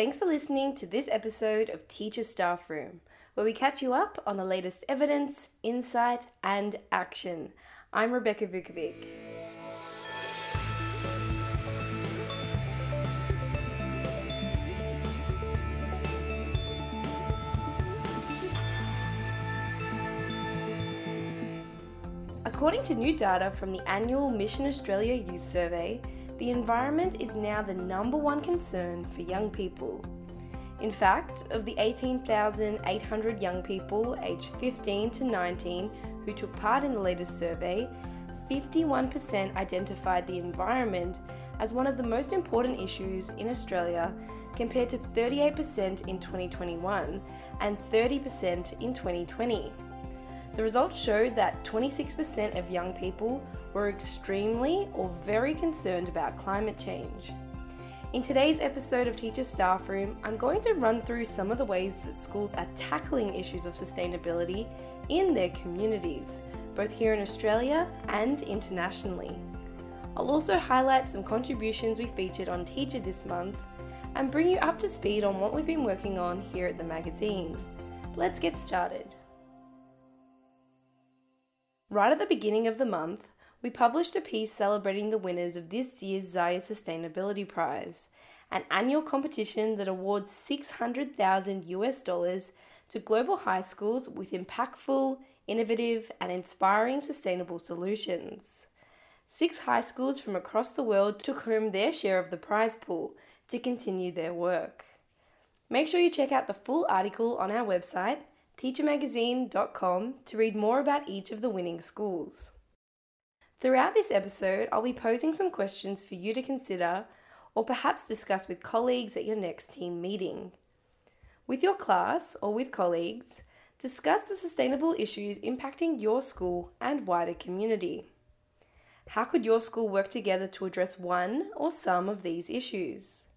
Thanks for listening to this episode of Teacher Staff Room, where we catch you up on the latest evidence, insight, and action. I'm Rebecca Vukovic. According to new data from the annual Mission Australia Youth Survey, the environment is now the number one concern for young people. In fact, of the 18,800 young people aged 15 to 19 who took part in the latest survey, 51% identified the environment as one of the most important issues in Australia, compared to 38% in 2021 and 30% in 2020. The results showed that 26% of young people were extremely or very concerned about climate change. In today's episode of Teacher Staff Room, I'm going to run through some of the ways that schools are tackling issues of sustainability in their communities, both here in Australia and internationally. I'll also highlight some contributions we featured on Teacher this month and bring you up to speed on what we've been working on here at the magazine. Let's get started. Right at the beginning of the month, we published a piece celebrating the winners of this year's Zayed Sustainability Prize, an annual competition that awards 600,000 US dollars to global high schools with impactful, innovative, and inspiring sustainable solutions. Six high schools from across the world took home their share of the prize pool to continue their work. Make sure you check out the full article on our website, teachermagazine.com, to read more about each of the winning schools. Throughout this episode, I'll be posing some questions for you to consider or perhaps discuss with colleagues at your next team meeting. With your class or with colleagues, discuss the sustainable issues impacting your school and wider community. How could your school work together to address one or some of these issues?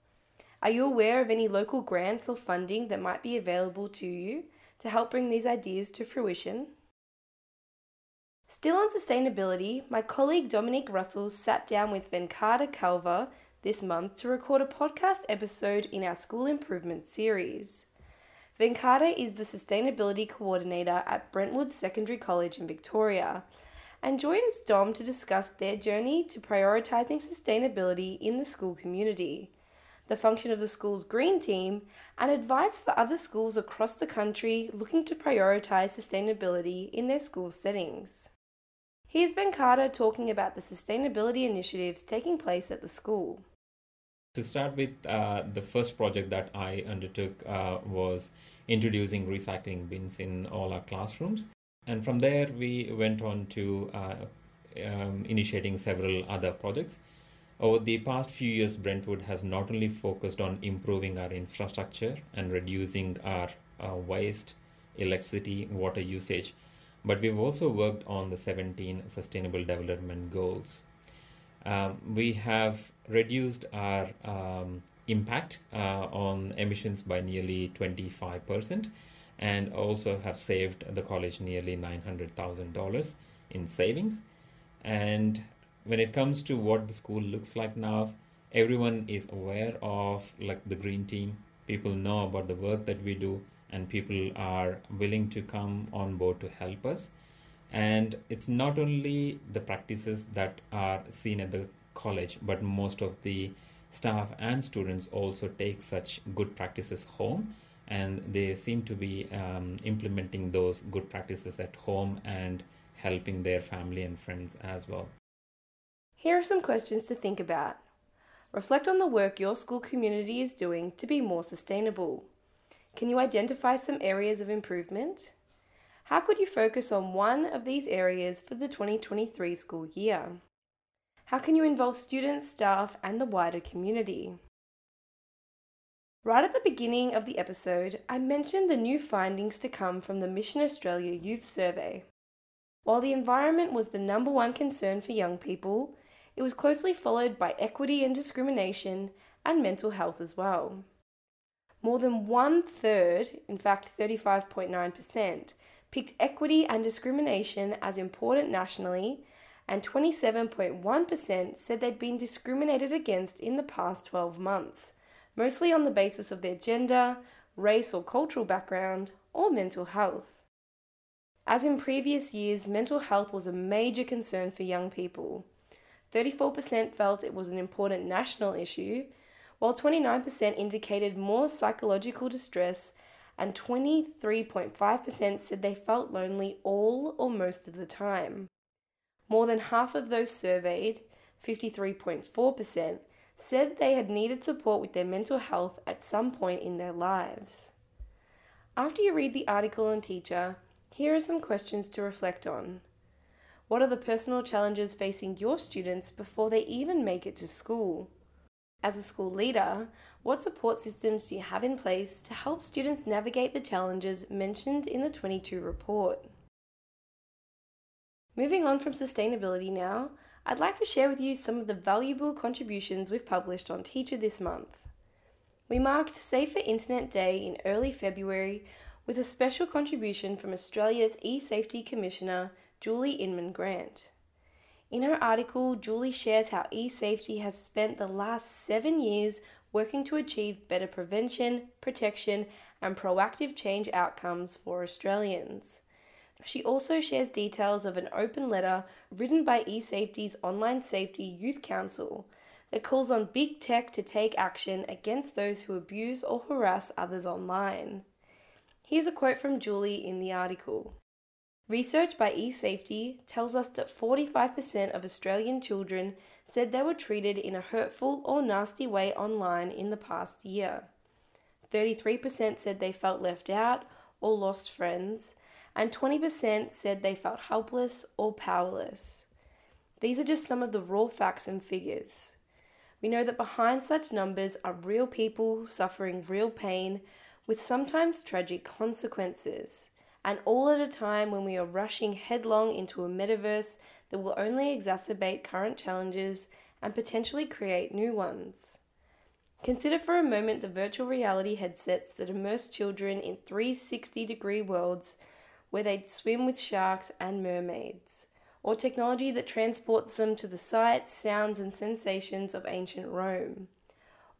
Are you aware of any local grants or funding that might be available to you to help bring these ideas to fruition? Still on sustainability, my colleague Dominique Russell sat down with Venkata Kalva this month to record a podcast episode in our school improvement series. Venkata is the sustainability coordinator at Brentwood Secondary College in Victoria and joins Dom to discuss their journey to prioritising sustainability in the school community, the function of the school's green team, and advice for other schools across the country looking to prioritise sustainability in their school settings. Here's Venkata talking about the sustainability initiatives taking place at the school. To start with, uh, the first project that I undertook uh, was introducing recycling bins in all our classrooms. And from there, we went on to uh, um, initiating several other projects. Over the past few years, Brentwood has not only focused on improving our infrastructure and reducing our uh, waste, electricity, water usage, but we've also worked on the 17 sustainable development goals. Um, we have reduced our um, impact uh, on emissions by nearly 25% and also have saved the college nearly $900,000 in savings. And when it comes to what the school looks like now, everyone is aware of like the green team. People know about the work that we do and people are willing to come on board to help us. And it's not only the practices that are seen at the college, but most of the staff and students also take such good practices home and they seem to be um, implementing those good practices at home and helping their family and friends as well. Here are some questions to think about. Reflect on the work your school community is doing to be more sustainable. Can you identify some areas of improvement? How could you focus on one of these areas for the 2023 school year? How can you involve students, staff, and the wider community? Right at the beginning of the episode, I mentioned the new findings to come from the Mission Australia Youth Survey. While the environment was the number one concern for young people, it was closely followed by equity and discrimination and mental health as well. More than one third, in fact 35.9%, picked equity and discrimination as important nationally, and 27.1% said they'd been discriminated against in the past 12 months, mostly on the basis of their gender, race or cultural background, or mental health. As in previous years, mental health was a major concern for young people. 34% felt it was an important national issue, while 29% indicated more psychological distress, and 23.5% said they felt lonely all or most of the time. More than half of those surveyed, 53.4%, said they had needed support with their mental health at some point in their lives. After you read the article on Teacher, here are some questions to reflect on. What are the personal challenges facing your students before they even make it to school? As a school leader, what support systems do you have in place to help students navigate the challenges mentioned in the 22 report? Moving on from sustainability now, I'd like to share with you some of the valuable contributions we've published on Teacher this month. We marked Safer Internet Day in early February with a special contribution from Australia's e-safety commissioner, Julie Inman Grant. In her article, Julie shares how e-safety has spent the last 7 years working to achieve better prevention, protection, and proactive change outcomes for Australians. She also shares details of an open letter written by eSafety's Online Safety Youth Council that calls on big tech to take action against those who abuse or harass others online. Here's a quote from Julie in the article. Research by eSafety tells us that 45% of Australian children said they were treated in a hurtful or nasty way online in the past year. 33% said they felt left out or lost friends, and 20% said they felt helpless or powerless. These are just some of the raw facts and figures. We know that behind such numbers are real people suffering real pain with sometimes tragic consequences, and all at a time when we are rushing headlong into a metaverse that will only exacerbate current challenges and potentially create new ones. Consider for a moment the virtual reality headsets that immerse children in 360 degree worlds where they'd swim with sharks and mermaids, or technology that transports them to the sights, sounds, and sensations of ancient Rome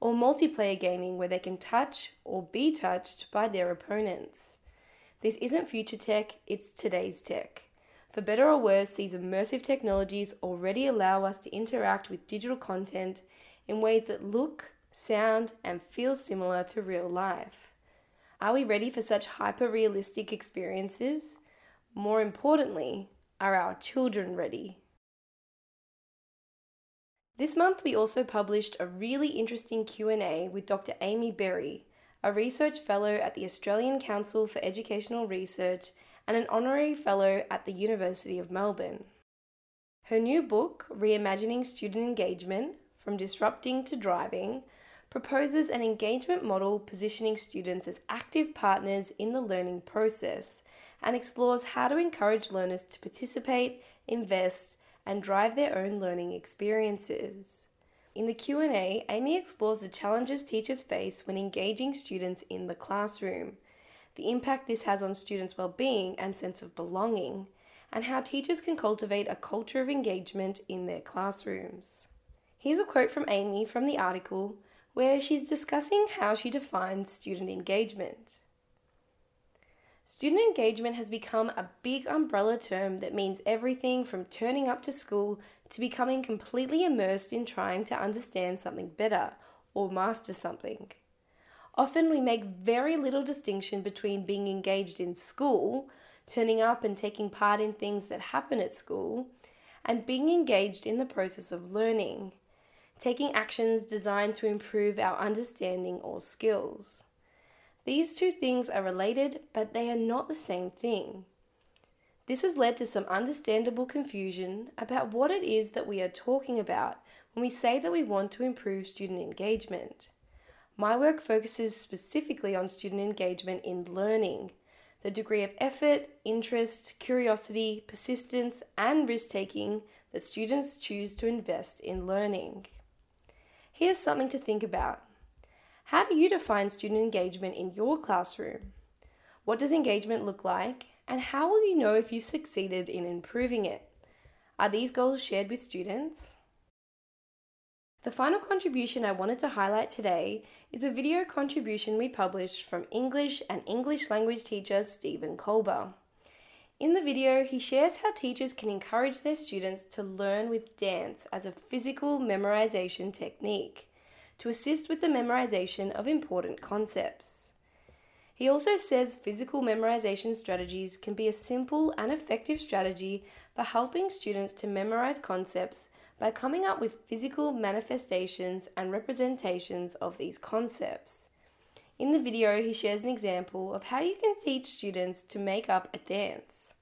or multiplayer gaming where they can touch or be touched by their opponents. This isn't future tech, it's today's tech. For better or worse, these immersive technologies already allow us to interact with digital content in ways that look, sound, and feel similar to real life. Are we ready for such hyper realistic experiences? More importantly, are our children ready? This month we also published a really interesting Q&A with Dr. Amy Berry, a research fellow at the Australian Council for Educational Research and an honorary fellow at the University of Melbourne. Her new book, Reimagining Student Engagement From Disrupting to Driving, proposes an engagement model positioning students as active partners in the learning process and explores how to encourage learners to participate, invest, and drive their own learning experiences. In the Q&A, Amy explores the challenges teachers face when engaging students in the classroom, the impact this has on students' well-being and sense of belonging, and how teachers can cultivate a culture of engagement in their classrooms. Here's a quote from Amy from the article where she's discussing how she defines student engagement. Student engagement has become a big umbrella term that means everything from turning up to school to becoming completely immersed in trying to understand something better or master something. Often we make very little distinction between being engaged in school, turning up and taking part in things that happen at school, and being engaged in the process of learning, taking actions designed to improve our understanding or skills. These two things are related, but they are not the same thing. This has led to some understandable confusion about what it is that we are talking about when we say that we want to improve student engagement. My work focuses specifically on student engagement in learning, the degree of effort, interest, curiosity, persistence, and risk taking that students choose to invest in learning. Here's something to think about. How do you define student engagement in your classroom? What does engagement look like, and how will you know if you've succeeded in improving it? Are these goals shared with students? The final contribution I wanted to highlight today is a video contribution we published from English and English language teacher Stephen Kolber. In the video, he shares how teachers can encourage their students to learn with dance as a physical memorization technique to assist with the memorization of important concepts. He also says physical memorization strategies can be a simple and effective strategy for helping students to memorize concepts by coming up with physical manifestations and representations of these concepts. In the video, he shares an example of how you can teach students to make up a dance.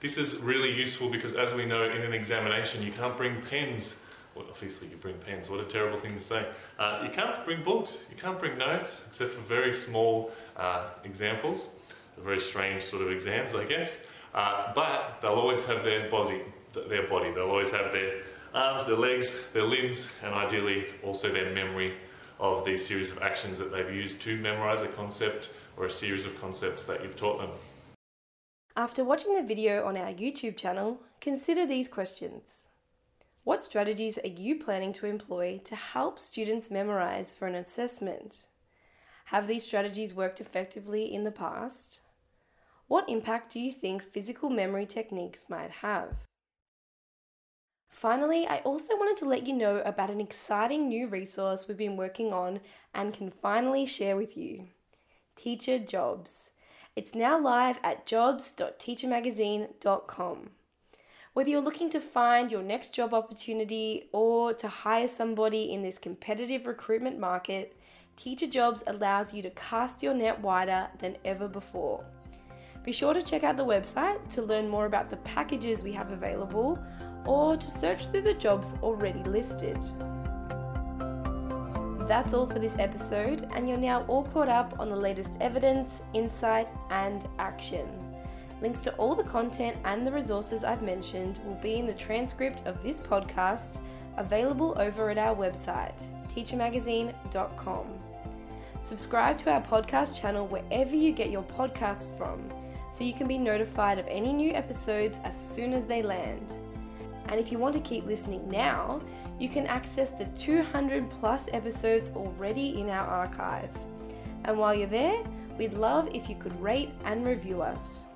This is really useful because as we know in an examination you can't bring pens. Well, obviously you bring pens, what a terrible thing to say. Uh, you can't bring books, you can't bring notes except for very small uh, examples, very strange sort of exams I guess. Uh, but they'll always have their body, their body. They'll always have their arms, their legs, their limbs, and ideally also their memory of these series of actions that they've used to memorize a concept or a series of concepts that you've taught them. After watching the video on our YouTube channel, consider these questions. What strategies are you planning to employ to help students memorize for an assessment? Have these strategies worked effectively in the past? What impact do you think physical memory techniques might have? Finally, I also wanted to let you know about an exciting new resource we've been working on and can finally share with you Teacher Jobs. It's now live at jobs.teachermagazine.com. Whether you're looking to find your next job opportunity or to hire somebody in this competitive recruitment market, Teacher Jobs allows you to cast your net wider than ever before. Be sure to check out the website to learn more about the packages we have available or to search through the jobs already listed. That's all for this episode, and you're now all caught up on the latest evidence, insight, and action. Links to all the content and the resources I've mentioned will be in the transcript of this podcast, available over at our website, teachermagazine.com. Subscribe to our podcast channel wherever you get your podcasts from so you can be notified of any new episodes as soon as they land. And if you want to keep listening now, you can access the 200 plus episodes already in our archive. And while you're there, we'd love if you could rate and review us.